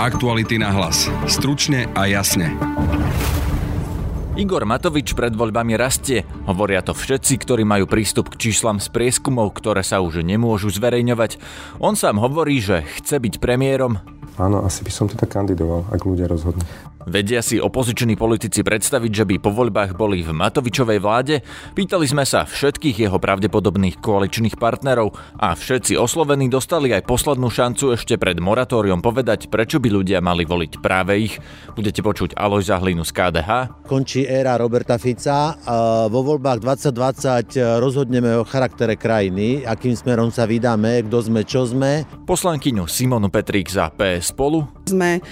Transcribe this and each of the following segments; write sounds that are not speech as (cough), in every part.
Aktuality na hlas. Stručne a jasne. Igor Matovič pred voľbami rastie. Hovoria to všetci, ktorí majú prístup k číslam z prieskumov, ktoré sa už nemôžu zverejňovať. On sám hovorí, že chce byť premiérom. Áno, asi by som teda kandidoval, ak ľudia rozhodnú. Vedia si opoziční politici predstaviť, že by po voľbách boli v Matovičovej vláde? Pýtali sme sa všetkých jeho pravdepodobných koaličných partnerov a všetci oslovení dostali aj poslednú šancu ešte pred moratóriom povedať, prečo by ľudia mali voliť práve ich. Budete počuť Aloj Zahlinu z KDH. Končí éra Roberta Fica. Vo voľbách 2020 rozhodneme o charaktere krajiny, akým smerom sa vydáme, kto sme, čo sme. Poslankyňu Simonu Petrík za PS spolu. Sme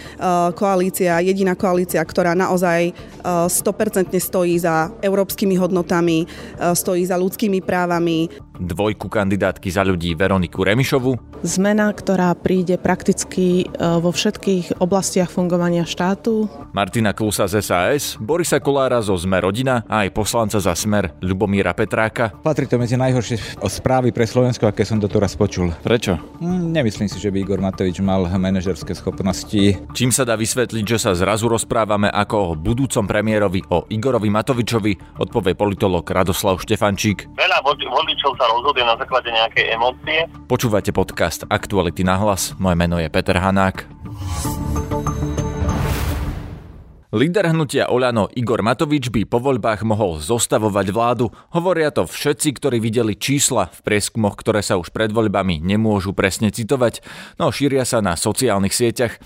koalícia, jediná koalícia, ktorá naozaj 100% e, stojí za európskymi hodnotami, e, stojí za ľudskými právami. Dvojku kandidátky za ľudí Veroniku Remišovu. Zmena, ktorá príde prakticky e, vo všetkých oblastiach fungovania štátu. Martina Klusa z SAS, Borisa Kolára zo Sme rodina a aj poslanca za Smer Ľubomíra Petráka. Patrí to medzi najhoršie správy pre Slovensko, aké som doteraz počul. Prečo? Hm, nemyslím si, že by Igor Matovič mal manažerské schopnosti. Čím sa dá vysvetliť, že sa zrazu rozprávame ako o budúcom premiérovi, o Igorovi Matovičovi, odpovie politolog Radoslav Štefančík. Veľa voličov sa rozhoduje na základe nejakej emócie. Počúvate podcast Aktuality na hlas. Moje meno je Peter Hanák. Líder hnutia Oľano Igor Matovič by po voľbách mohol zostavovať vládu. Hovoria to všetci, ktorí videli čísla v prieskumoch, ktoré sa už pred voľbami nemôžu presne citovať, no šíria sa na sociálnych sieťach.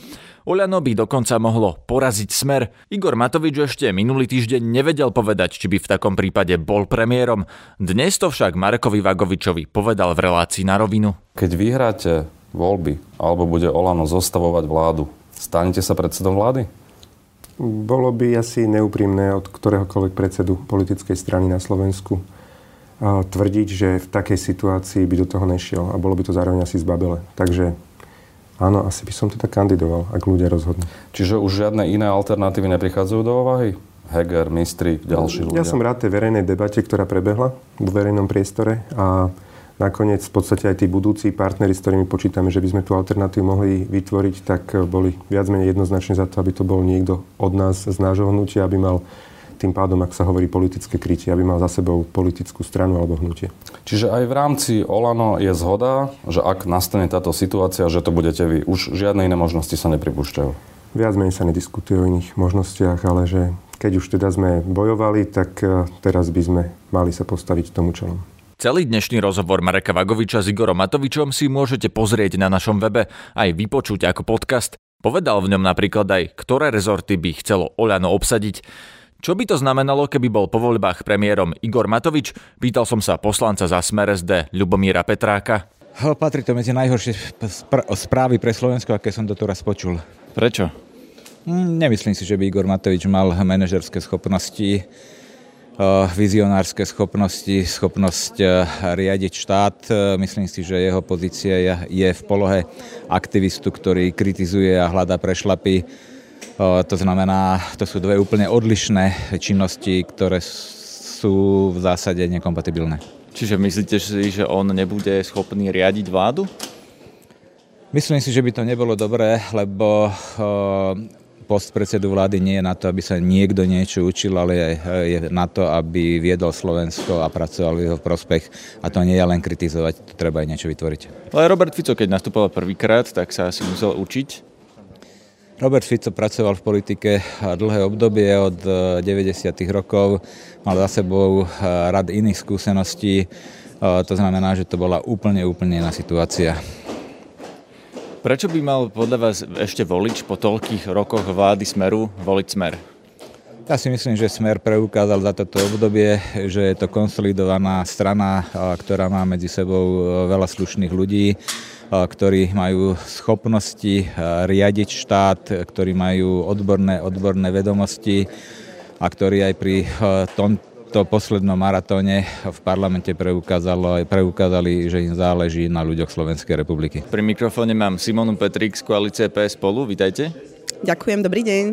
Oľano by dokonca mohlo poraziť smer. Igor Matovič ešte minulý týždeň nevedel povedať, či by v takom prípade bol premiérom. Dnes to však Marekovi Vagovičovi povedal v relácii na rovinu. Keď vyhráte voľby alebo bude Olano zostavovať vládu, stanete sa predsedom vlády? Bolo by asi neúprimné od ktoréhokoľvek predsedu politickej strany na Slovensku tvrdiť, že v takej situácii by do toho nešiel a bolo by to zároveň asi zbabele. Takže áno, asi by som teda kandidoval, ak ľudia rozhodnú. Čiže už žiadne iné alternatívy neprichádzajú do úvahy? Heger, Mistri, ďalší ľudia? Ja som rád tej verejnej debate, ktorá prebehla v verejnom priestore a nakoniec v podstate aj tí budúci partnery, s ktorými počítame, že by sme tú alternatívu mohli vytvoriť, tak boli viac menej jednoznačne za to, aby to bol niekto od nás z nášho hnutia, aby mal tým pádom, ak sa hovorí politické krytie, aby mal za sebou politickú stranu alebo hnutie. Čiže aj v rámci Olano je zhoda, že ak nastane táto situácia, že to budete vy. Už žiadne iné možnosti sa nepripúšťajú. Viac menej sa nediskutuje o iných možnostiach, ale že keď už teda sme bojovali, tak eh, teraz by sme mali sa postaviť tomu čelom. Celý dnešný rozhovor Mareka Vagoviča s Igorom Matovičom si môžete pozrieť na našom webe aj vypočuť ako podcast. Povedal v ňom napríklad aj, ktoré rezorty by chcelo Oľano obsadiť. Čo by to znamenalo, keby bol po voľbách premiérom Igor Matovič? Pýtal som sa poslanca za Smer SD Ľubomíra Petráka. Patrí to medzi najhoršie správy pre Slovensko, aké som doteraz počul. Prečo? Hm, nemyslím si, že by Igor Matovič mal manažerské schopnosti vizionárske schopnosti, schopnosť riadiť štát. Myslím si, že jeho pozícia je v polohe aktivistu, ktorý kritizuje a hľadá prešlapy. To znamená, to sú dve úplne odlišné činnosti, ktoré sú v zásade nekompatibilné. Čiže myslíte si, že on nebude schopný riadiť vládu? Myslím si, že by to nebolo dobré, lebo post predsedu vlády nie je na to, aby sa niekto niečo učil, ale je na to, aby viedol Slovensko a pracoval v jeho prospech. A to nie je len kritizovať, to treba aj niečo vytvoriť. Ale Robert Fico, keď nastupoval prvýkrát, tak sa asi musel učiť. Robert Fico pracoval v politike dlhé obdobie od 90. rokov, mal za sebou rad iných skúseností, to znamená, že to bola úplne, úplne iná situácia. Prečo by mal podľa vás ešte volič po toľkých rokoch vlády Smeru voliť Smer? Ja si myslím, že Smer preukázal za toto obdobie, že je to konsolidovaná strana, ktorá má medzi sebou veľa slušných ľudí, ktorí majú schopnosti riadiť štát, ktorí majú odborné, odborné vedomosti a ktorí aj pri tom, to poslednom maratóne v parlamente preukázalo, preukázali, že im záleží na ľuďoch Slovenskej republiky. Pri mikrofóne mám Simonu Petrík z koalície PS spolu, vítajte. Ďakujem, dobrý deň.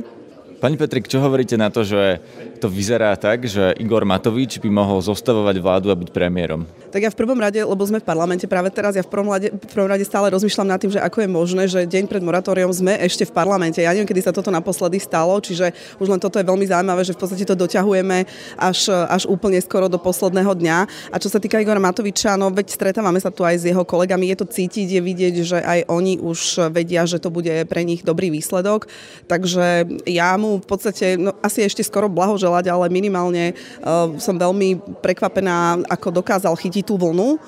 Pani Petrik, čo hovoríte na to, že to vyzerá tak, že Igor Matovič by mohol zostavovať vládu a byť premiérom? Tak ja v prvom rade, lebo sme v parlamente práve teraz, ja v prvom rade, v prvom rade stále rozmýšľam nad tým, že ako je možné, že deň pred moratóriom sme ešte v parlamente. Ja neviem, kedy sa toto naposledy stalo, čiže už len toto je veľmi zaujímavé, že v podstate to doťahujeme až, až úplne skoro do posledného dňa. A čo sa týka Igora Matoviča, no veď stretávame sa tu aj s jeho kolegami, je to cítiť, je vidieť, že aj oni už vedia, že to bude pre nich dobrý výsledok. Takže ja mu v podstate, no asi ešte skoro blahoželať, ale minimálne uh, som veľmi prekvapená, ako dokázal chytiť tú vlnu uh,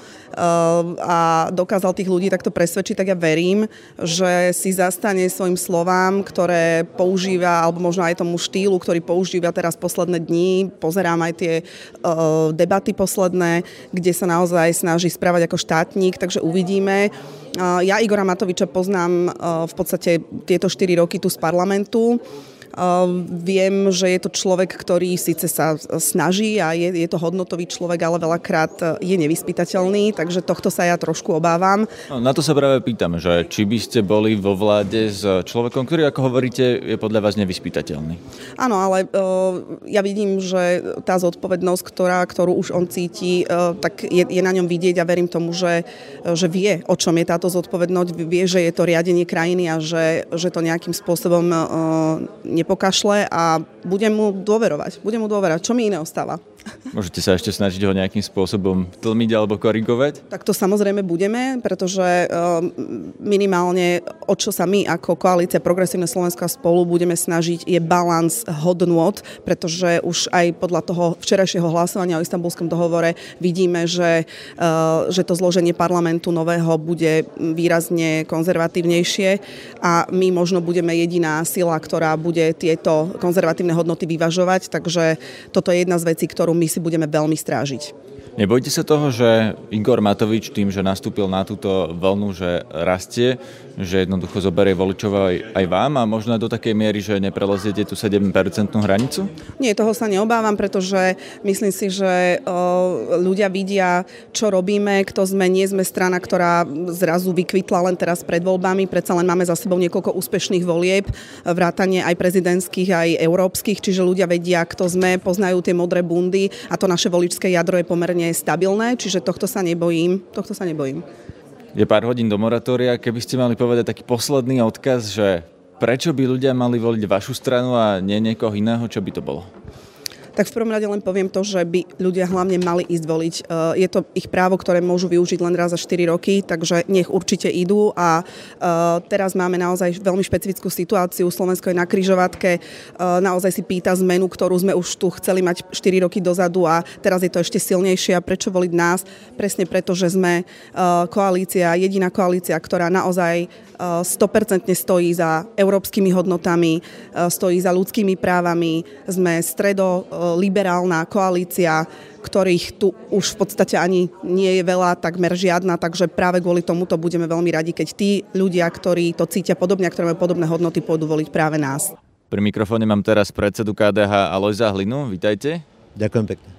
a dokázal tých ľudí takto presvedčiť, tak ja verím, že si zastane svojim slovám, ktoré používa, alebo možno aj tomu štýlu, ktorý používa teraz posledné dni. Pozerám aj tie uh, debaty posledné, kde sa naozaj snaží správať ako štátnik, takže uvidíme. Ja Igora Matoviča poznám v podstate tieto 4 roky tu z parlamentu. Ehm, viem, že je to človek, ktorý síce sa snaží a je, je to hodnotový človek, ale veľakrát e, je nevyspytateľný, takže tohto sa ja trošku obávam. No, na to sa práve pýtam, že či by ste boli vo vláde s človekom, ktorý, ako hovoríte, je podľa vás nevyspytateľný. Áno, ale uh, ja vidím, že tá zodpovednosť, ktorá, ktorú už on cíti, tak je, je na ňom vidieť a verím tomu, že, že vie, o čom je táto zodpovednosť, vie, že je to riadenie krajiny a že, že to nejakým spôsobom uh, nepokašle a budem mu dôverovať. Budem mu dôverovať. Čo mi iné ostáva? Môžete sa ešte snažiť ho nejakým spôsobom tlmiť alebo korigovať? Tak to samozrejme budeme, pretože ehm, minimálne o čo sa my ako koalícia Progresívne Slovenska spolu budeme snažiť je balans hodnôt, pretože už aj podľa toho včerajšieho hlasovania o istambulskom dohovore vidíme, že, ehm, že to zloženie parlamentu nového bude výrazne konzervatívnejšie a my možno budeme jediná sila, ktorá bude tieto konzervatívne hodnoty vyvažovať, takže toto je jedna z vecí, ktorú ktorú my si budeme veľmi strážiť. Nebojte sa toho, že Igor Matovič tým, že nastúpil na túto vlnu, že rastie, že jednoducho zoberie voličov aj, aj vám a možno do takej miery, že nepreleziete tú 7% hranicu? Nie, toho sa neobávam, pretože myslím si, že ľudia vidia, čo robíme, kto sme, nie sme strana, ktorá zrazu vykvitla len teraz pred voľbami, predsa len máme za sebou niekoľko úspešných volieb, vrátanie aj prezidentských, aj európskych, čiže ľudia vedia, kto sme, poznajú tie modré bundy a to naše voličské jadro je pomerne stabilné, čiže tohto sa nebojím. Tohto sa nebojím. Je pár hodín do moratória. Keby ste mali povedať taký posledný odkaz, že prečo by ľudia mali voliť vašu stranu a nie niekoho iného, čo by to bolo? Tak v prvom rade len poviem to, že by ľudia hlavne mali ísť voliť. E, je to ich právo, ktoré môžu využiť len raz za 4 roky, takže nech určite idú a e, teraz máme naozaj veľmi špecifickú situáciu. Slovensko je na kryžovatke, e, naozaj si pýta zmenu, ktorú sme už tu chceli mať 4 roky dozadu a teraz je to ešte silnejšie a prečo voliť nás? Presne preto, že sme koalícia, jediná koalícia, ktorá naozaj 100% stojí za európskymi hodnotami, stojí za ľudskými právami, sme stredo liberálna koalícia, ktorých tu už v podstate ani nie je veľa, takmer žiadna, takže práve kvôli tomuto budeme veľmi radi, keď tí ľudia, ktorí to cítia podobne a ktorí majú podobné hodnoty, pôjdu voliť práve nás. Pri mikrofóne mám teraz predsedu KDH Alojza Hlinu. Vítajte. Ďakujem pekne.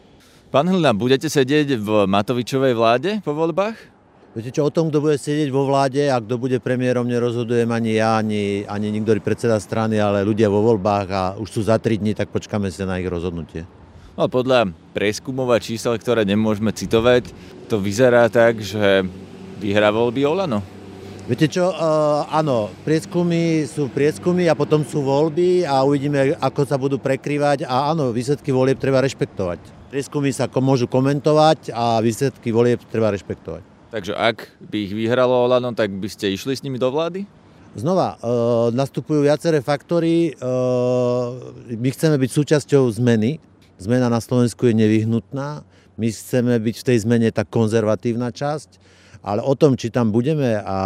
Pán Hlina, budete sedieť v Matovičovej vláde po voľbách? Viete čo, o tom, kto bude sedieť vo vláde a kto bude premiérom, nerozhodujem ani ja, ani, ani nikto predseda strany, ale ľudia vo voľbách a už sú za tri dní, tak počkáme sa na ich rozhodnutie. No, podľa prieskumov a čísel, ktoré nemôžeme citovať, to vyzerá tak, že vyhrá voľby Olano. Viete čo, uh, áno, prieskumy sú prieskumy a potom sú voľby a uvidíme, ako sa budú prekrývať a áno, výsledky volieb treba rešpektovať. Prieskumy sa môžu komentovať a výsledky volieb treba rešpektovať. Takže ak by ich vyhralo Olano, tak by ste išli s nimi do vlády? Znova, e, nastupujú viaceré faktory. E, my chceme byť súčasťou zmeny. Zmena na Slovensku je nevyhnutná. My chceme byť v tej zmene tá konzervatívna časť, ale o tom, či tam budeme a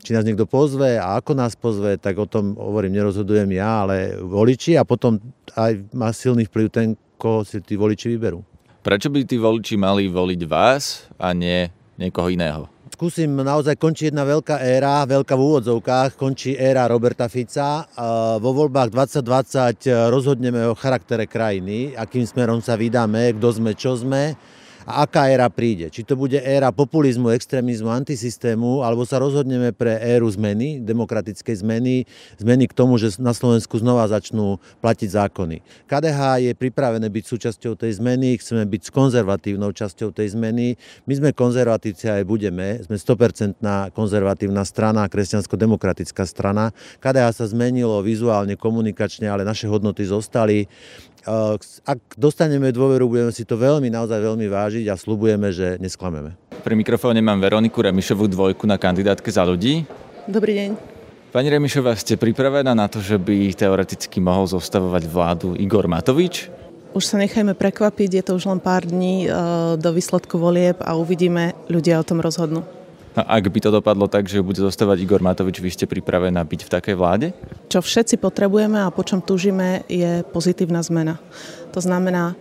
či nás niekto pozve a ako nás pozve, tak o tom hovorím, nerozhodujem ja, ale voliči a potom aj má silný vplyv ten, koho si tí voliči vyberú. Prečo by tí voliči mali voliť vás a nie niekoho iného. Skúsim, naozaj končí jedna veľká éra, veľká v úvodzovkách, končí éra Roberta Fica. Vo voľbách 2020 rozhodneme o charaktere krajiny, akým smerom sa vydáme, kto sme, čo sme. A aká éra príde. Či to bude éra populizmu, extrémizmu, antisystému, alebo sa rozhodneme pre éru zmeny, demokratickej zmeny, zmeny k tomu, že na Slovensku znova začnú platiť zákony. KDH je pripravené byť súčasťou tej zmeny, chceme byť konzervatívnou časťou tej zmeny. My sme konzervatívci aj budeme, sme 100% konzervatívna strana, kresťansko-demokratická strana. KDH sa zmenilo vizuálne, komunikačne, ale naše hodnoty zostali. Ak dostaneme dôveru, budeme si to veľmi, naozaj veľmi vážiť a slubujeme, že nesklameme. Pri mikrofóne mám Veroniku Remišovú dvojku na kandidátke za ľudí. Dobrý deň. Pani Remišová, ste pripravená na to, že by teoreticky mohol zostavovať vládu Igor Matovič? Už sa nechajme prekvapiť, je to už len pár dní e, do výsledku volieb a uvidíme, ľudia o tom rozhodnú. A ak by to dopadlo tak, že bude zostávať Igor Matovič, vy ste pripravená byť v takej vláde? Čo všetci potrebujeme a po čom túžime je pozitívna zmena. To znamená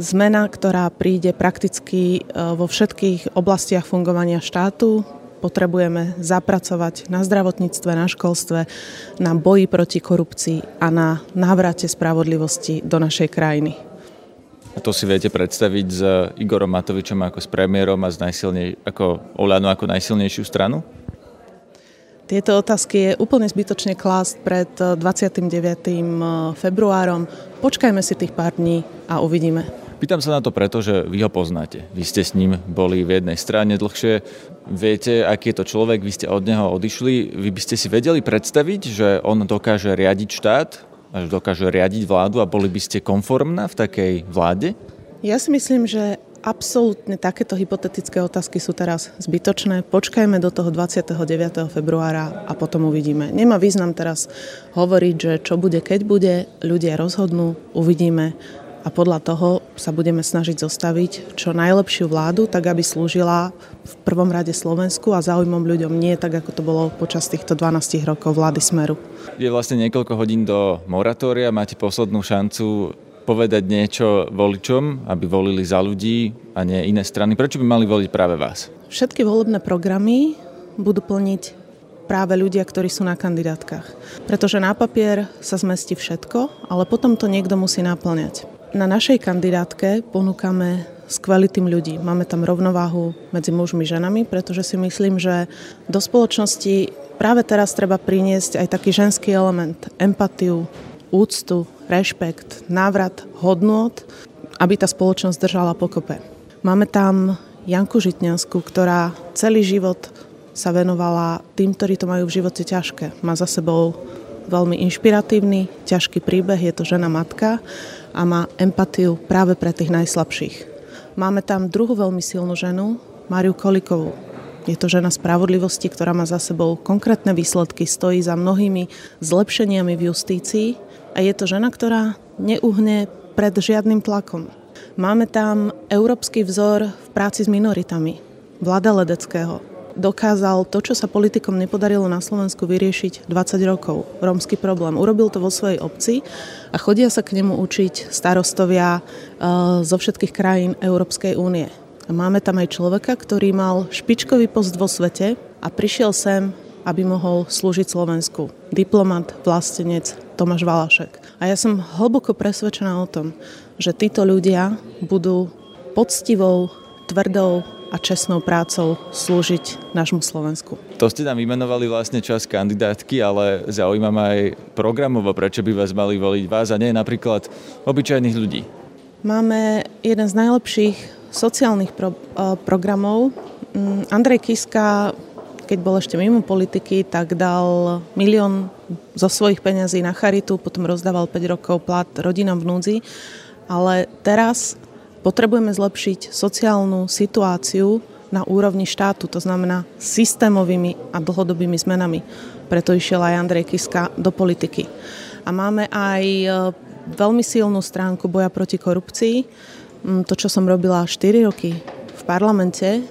zmena, ktorá príde prakticky e, vo všetkých oblastiach fungovania štátu, potrebujeme zapracovať na zdravotníctve, na školstve, na boji proti korupcii a na návrate spravodlivosti do našej krajiny. A to si viete predstaviť s Igorom Matovičom ako s premiérom a s najsilnej, ako Oľano ako najsilnejšiu stranu? Tieto otázky je úplne zbytočne klásť pred 29. februárom. Počkajme si tých pár dní a uvidíme. Pýtam sa na to preto, že vy ho poznáte. Vy ste s ním boli v jednej strane dlhšie, viete, aký je to človek, vy ste od neho odišli. Vy by ste si vedeli predstaviť, že on dokáže riadiť štát, dokáže riadiť vládu a boli by ste konformná v takej vláde? Ja si myslím, že absolútne takéto hypotetické otázky sú teraz zbytočné. Počkajme do toho 29. februára a potom uvidíme. Nemá význam teraz hovoriť, že čo bude, keď bude. Ľudia rozhodnú, uvidíme a podľa toho sa budeme snažiť zostaviť čo najlepšiu vládu, tak aby slúžila v prvom rade Slovensku a záujmom ľuďom nie tak, ako to bolo počas týchto 12 rokov vlády Smeru. Je vlastne niekoľko hodín do moratória, máte poslednú šancu povedať niečo voličom, aby volili za ľudí a nie iné strany. Prečo by mali voliť práve vás? Všetky volebné programy budú plniť práve ľudia, ktorí sú na kandidátkach. Pretože na papier sa zmestí všetko, ale potom to niekto musí naplňať. Na našej kandidátke ponúkame skvelitým ľudí. Máme tam rovnováhu medzi mužmi a ženami, pretože si myslím, že do spoločnosti práve teraz treba priniesť aj taký ženský element, empatiu, úctu, rešpekt, návrat, hodnot, aby tá spoločnosť držala pokope. Máme tam Janku Žitňansku, ktorá celý život sa venovala tým, ktorí to majú v živote ťažké. Má za sebou veľmi inšpiratívny, ťažký príbeh, je to žena matka a má empatiu práve pre tých najslabších. Máme tam druhú veľmi silnú ženu, Máriu Kolikovú. Je to žena spravodlivosti, ktorá má za sebou konkrétne výsledky, stojí za mnohými zlepšeniami v justícii a je to žena, ktorá neuhne pred žiadnym tlakom. Máme tam európsky vzor v práci s minoritami, Vlada Ledeckého, dokázal to, čo sa politikom nepodarilo na Slovensku vyriešiť 20 rokov. Rómsky problém. Urobil to vo svojej obci a chodia sa k nemu učiť starostovia e, zo všetkých krajín Európskej únie. A máme tam aj človeka, ktorý mal špičkový post vo svete a prišiel sem, aby mohol slúžiť Slovensku. Diplomat, vlastenec Tomáš Valašek. A ja som hlboko presvedčená o tom, že títo ľudia budú poctivou, tvrdou a čestnou prácou slúžiť nášmu Slovensku. To ste tam vymenovali vlastne čas kandidátky, ale zaujíma ma aj programovo, prečo by vás mali voliť vás a nie napríklad obyčajných ľudí. Máme jeden z najlepších sociálnych pro, uh, programov. Um, Andrej Kiska, keď bol ešte mimo politiky, tak dal milión zo svojich peňazí na charitu, potom rozdával 5 rokov plat rodinám v núdzi. Ale teraz Potrebujeme zlepšiť sociálnu situáciu na úrovni štátu, to znamená systémovými a dlhodobými zmenami. Preto išiel aj Andrej Kiska do politiky. A máme aj e, veľmi silnú stránku boja proti korupcii. Mm, to, čo som robila 4 roky v parlamente, e,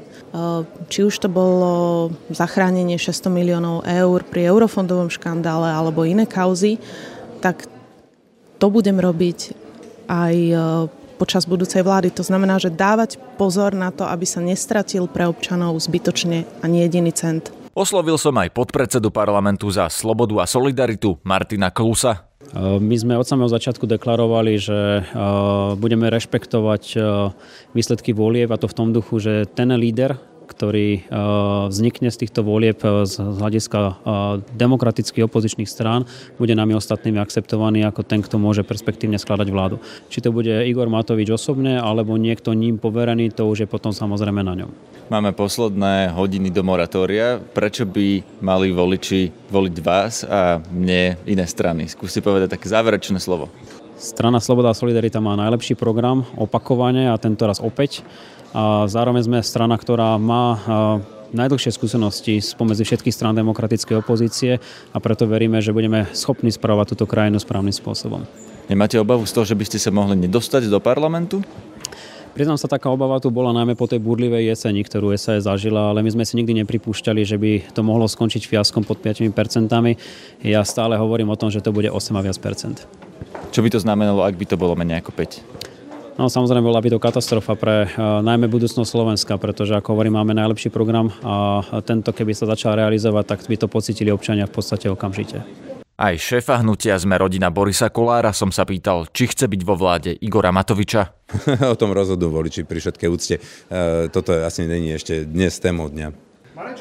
či už to bolo zachránenie 600 miliónov eur pri eurofondovom škandále alebo iné kauzy, tak to budem robiť aj e, počas budúcej vlády. To znamená, že dávať pozor na to, aby sa nestratil pre občanov zbytočne ani jediný cent. Oslovil som aj podpredsedu parlamentu za slobodu a solidaritu Martina Klusa. My sme od samého začiatku deklarovali, že budeme rešpektovať výsledky volieb a to v tom duchu, že ten líder, ktorý eh, vznikne z týchto volieb eh, z hľadiska eh, demokratických opozičných strán, bude nami ostatnými akceptovaný ako ten, kto môže perspektívne skladať vládu. Či to bude Igor Matovič osobne, alebo niekto ním poverený, to už je potom samozrejme na ňom. Máme posledné hodiny do moratória. Prečo by mali voliči voliť vás a mne iné strany? Skúste povedať také záverečné slovo. Strana Sloboda a Solidarita má najlepší program opakovane a tento raz opäť. A zároveň sme strana, ktorá má najdlhšie skúsenosti spomedzi všetkých strán demokratickej opozície a preto veríme, že budeme schopní spravovať túto krajinu správnym spôsobom. Nemáte obavu z toho, že by ste sa mohli nedostať do parlamentu? Priznám sa, taká obava tu bola najmä po tej burlivej jeseni, ktorú SAS zažila, ale my sme si nikdy nepripúšťali, že by to mohlo skončiť fiaskom pod 5%. Ja stále hovorím o tom, že to bude 8 a viac percent. Čo by to znamenalo, ak by to bolo menej ako 5? No samozrejme bola by to katastrofa pre uh, najmä budúcnosť Slovenska, pretože ako hovorím, máme najlepší program a tento keby sa začal realizovať, tak by to pocitili občania v podstate okamžite. Aj šéfa hnutia sme rodina Borisa Kolára som sa pýtal, či chce byť vo vláde Igora Matoviča. (laughs) o tom rozhodnú voliči pri všetkej úcte. E, toto asi není ešte dnes témou dňa.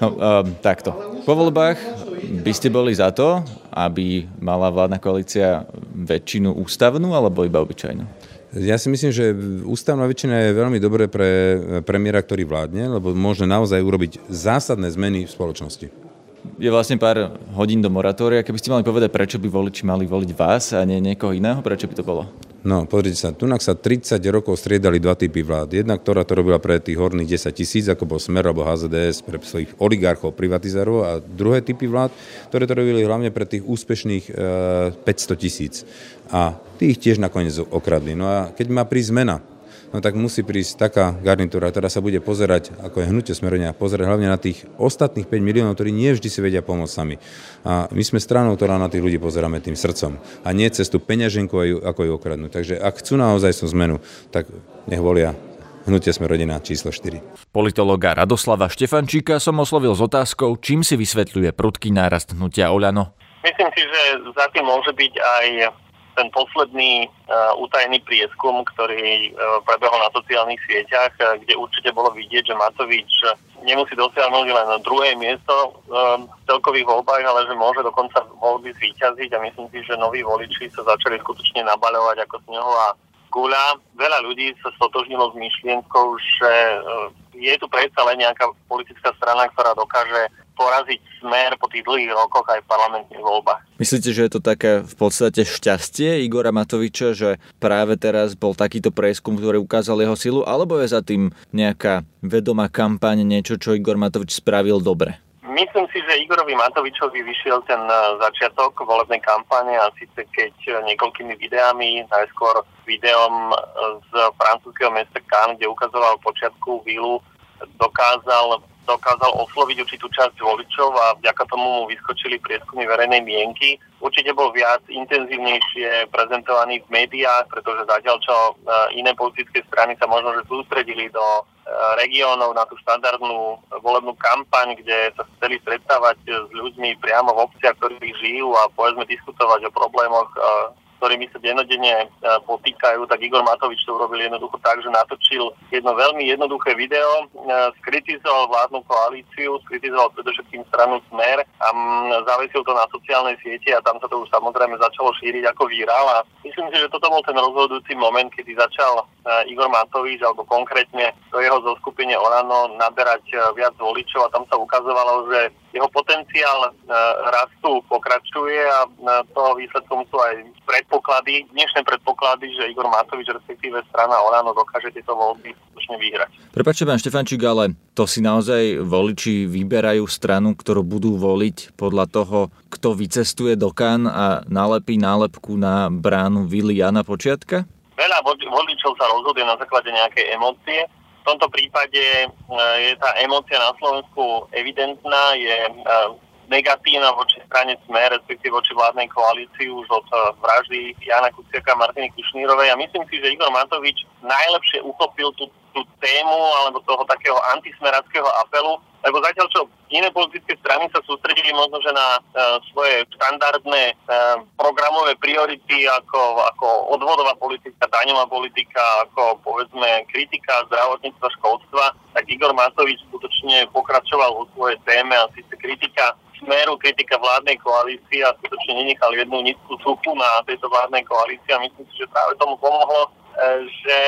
No, uh, takto. Po voľbách by ste boli za to, aby mala vládna koalícia väčšinu ústavnú alebo iba obyčajnú? Ja si myslím, že ústavná väčšina je veľmi dobré pre premiéra, ktorý vládne, lebo môže naozaj urobiť zásadné zmeny v spoločnosti. Je vlastne pár hodín do moratória. Keby ste mali povedať, prečo by voliči mali voliť vás a nie niekoho iného, prečo by to bolo? No, pozrite sa, tu sa 30 rokov striedali dva typy vlád. Jedna, ktorá to robila pre tých horných 10 tisíc, ako bol Smer alebo HZDS, pre svojich oligarchov, privatizárov a druhé typy vlád, ktoré to robili hlavne pre tých úspešných e, 500 tisíc. A tých tiež nakoniec okradli. No a keď má prísť zmena, no tak musí prísť taká garnitúra, ktorá sa bude pozerať, ako je hnutie smerovania, pozerať hlavne na tých ostatných 5 miliónov, ktorí nie vždy si vedia pomôcť sami. A my sme stranou, ktorá na tých ľudí pozeráme tým srdcom. A nie cez tú peňaženku, ako ju okradnúť. Takže ak chcú naozaj tú zmenu, tak nech volia Hnutie sme rodina číslo 4. Politologa Radoslava Štefančíka som oslovil s otázkou, čím si vysvetľuje prudký nárast hnutia Oľano. Myslím si, že za tým môže byť aj ten posledný uh, utajený prieskum, ktorý uh, prebehol na sociálnych sieťach, uh, kde určite bolo vidieť, že Matovič nemusí dosiahnuť len druhé miesto uh, v celkových voľbách, ale že môže dokonca voľby zvíťaziť a myslím si, že noví voliči sa začali skutočne nabaľovať ako snehová guľa. Veľa ľudí sa stotožnilo s myšlienkou, že je tu predsa len nejaká politická strana, ktorá dokáže poraziť smer po tých dlhých rokoch aj v parlamentných voľbách. Myslíte, že je to také v podstate šťastie Igora Matoviča, že práve teraz bol takýto prieskum, ktorý ukázal jeho silu, alebo je za tým nejaká vedomá kampaň, niečo, čo Igor Matovič spravil dobre? Myslím si, že Igorovi Matovičovi vyšiel ten eh, začiatok volebnej kampane a síce keď eh, niekoľkými videami, najskôr videom eh, z francúzského mesta Cannes, kde ukazoval počiatku vílu, dokázal dokázal osloviť určitú časť voličov a vďaka tomu mu vyskočili prieskumy verejnej mienky. Určite bol viac intenzívnejšie prezentovaný v médiách, pretože zatiaľ čo e, iné politické strany sa možno že sústredili do e, regiónov na tú štandardnú volebnú kampaň, kde sa chceli stretávať s ľuďmi priamo v obciach, ktorí žijú a povedzme diskutovať o problémoch e, ktorými sa denodene e, potýkajú, tak Igor Matovič to urobil jednoducho tak, že natočil jedno veľmi jednoduché video, e, skritizoval vládnu koalíciu, skritizoval predovšetkým stranu Smer a zavesil to na sociálnej siete a tam sa to už samozrejme začalo šíriť ako vírál a myslím si, že toto bol ten rozhodujúci moment, kedy začal e, Igor Matovič alebo konkrétne do jeho zoskupenie Orano naberať viac voličov a tam sa ukazovalo, že jeho potenciál e, rastu pokračuje a e, toho výsledkom sú aj predpoklady, dnešné predpoklady, že Igor Matovič, respektíve strana Olano, dokáže tieto voľby skutočne vyhrať. Prepačte, pán Štefančík, ale to si naozaj voliči vyberajú stranu, ktorú budú voliť podľa toho, kto vycestuje do Kan a nalepí nálepku na bránu Vili Jana Počiatka? Veľa voličov sa rozhoduje na základe nejakej emócie v tomto prípade e, je tá emócia na Slovensku evidentná, je e, negatívna voči strane SME, respektíve voči vládnej koalícii už od e, vraždy Jana Kuciaka a Martiny Kušnírovej. A myslím si, že Igor Matovič najlepšie uchopil tú tú tému alebo toho takého antismerackého apelu, lebo zatiaľ, čo iné politické strany sa sústredili možno, že na uh, svoje štandardné uh, programové priority ako, ako odvodová politika, daňová politika, ako povedzme kritika zdravotníctva, školstva, tak Igor Matovič skutočne pokračoval vo svojej téme a síce kritika smeru, kritika vládnej koalície a skutočne nenechal jednu nízku suchu na tejto vládnej koalícii a myslím si, že práve tomu pomohlo, že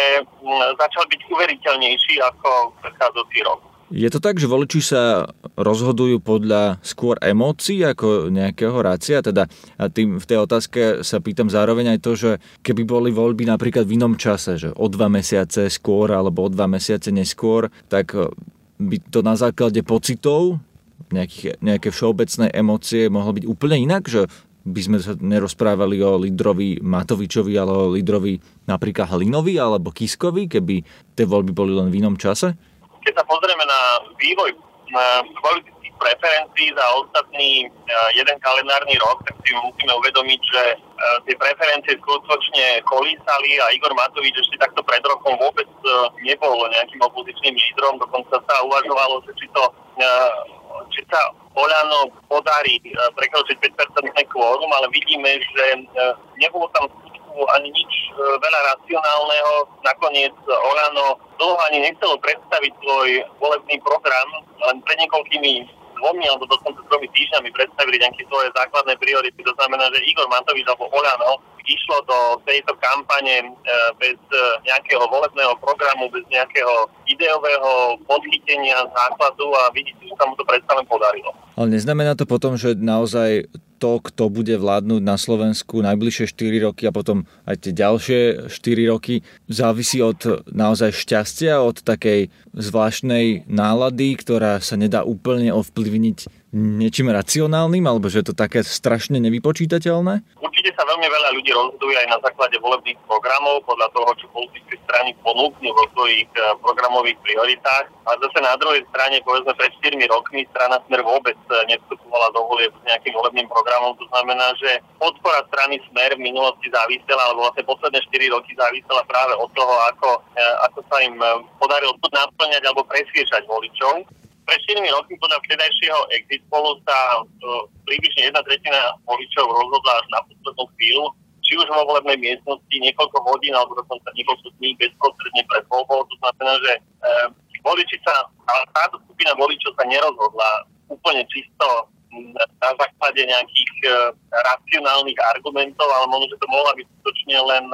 um, začal byť uveriteľnejší ako predchádzajúci rok. Je to tak, že voliči sa rozhodujú podľa skôr emócií ako nejakého rácia? Teda tým, v tej otázke sa pýtam zároveň aj to, že keby boli voľby napríklad v inom čase, že o dva mesiace skôr alebo o dva mesiace neskôr, tak e, by to na základe pocitov, nejakých, nejaké všeobecné emócie mohlo byť úplne inak, že by sme sa nerozprávali o lídrovi Matovičovi, ale o lídrovi napríklad Hlinovi alebo Kiskovi, keby tie voľby boli len v inom čase? keď sa pozrieme na vývoj politických preferencií za ostatný e, jeden kalendárny rok, tak si musíme uvedomiť, že e, tie preferencie skutočne kolísali a Igor Matovič ešte takto pred rokom vôbec nebol nejakým opozičným lídrom, dokonca sa uvažovalo, že či to či sa Oľano podarí prekročiť 5% kvórum, ale vidíme, že nebolo tam ani nič e, veľa racionálneho. Nakoniec Olano dlho ani nechcelo predstaviť svoj volebný program, len pred niekoľkými dvomi alebo dokonca tromi týždňami predstavili nejaké svoje základné priority. To znamená, že Igor Matovič alebo Olano išlo do tejto kampane e, bez e, nejakého volebného programu, bez nejakého ideového podchytenia základu a vidíte, že sa mu to predstavne podarilo. Ale neznamená to potom, že naozaj to, kto bude vládnuť na Slovensku najbližšie 4 roky a potom aj tie ďalšie 4 roky, závisí od naozaj šťastia, od takej zvláštnej nálady, ktorá sa nedá úplne ovplyvniť niečím racionálnym, alebo že je to také strašne nevypočítateľné? Určite sa veľmi veľa ľudí rozhoduje aj na základe volebných programov, podľa toho, čo politické strany ponúknú vo svojich eh, programových prioritách. A zase na druhej strane, povedzme pred 4 rokmi, strana Smer vôbec eh, nevstupovala do volieb s nejakým volebným programom. To znamená, že podpora strany Smer v minulosti závisela, alebo vlastne posledné 4 roky závisela práve od toho, ako, eh, ako sa im podarilo naplňať alebo presviečať voličov pred 4 rokmi podľa vtedajšieho exit polu sa uh, približne jedna tretina voličov rozhodla až na poslednú chvíľu, či už vo volebnej miestnosti niekoľko hodín alebo dokonca niekoľko dní bezprostredne pred voľbou. To znamená, že uh, voliči sa, ale táto skupina voličov sa nerozhodla úplne čisto na základe nejakých uh, racionálnych argumentov, ale možno, že to mohla byť skutočne len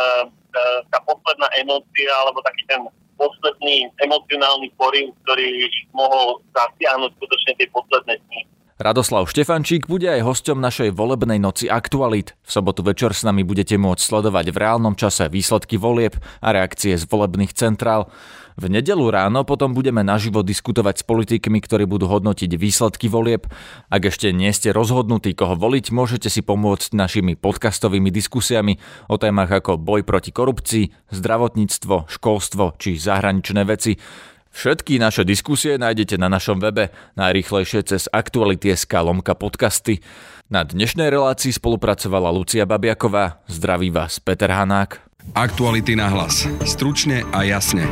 tá posledná emócia alebo taký ten posledný emocionálny porím, ktorý mohol zasiahnuť skutočne tie posledné. Radoslav Štefančík bude aj hosťom našej volebnej noci Aktualit. V sobotu večer s nami budete môcť sledovať v reálnom čase výsledky volieb a reakcie z volebných centrál. V nedelu ráno potom budeme naživo diskutovať s politikmi, ktorí budú hodnotiť výsledky volieb. Ak ešte nie ste rozhodnutí, koho voliť, môžete si pomôcť našimi podcastovými diskusiami o témach ako boj proti korupcii, zdravotníctvo, školstvo či zahraničné veci. Všetky naše diskusie nájdete na našom webe, najrýchlejšie cez aktuality.sk lomka podcasty. Na dnešnej relácii spolupracovala Lucia Babiaková. Zdraví vás Peter Hanák. Aktuality na hlas. Stručne a jasne.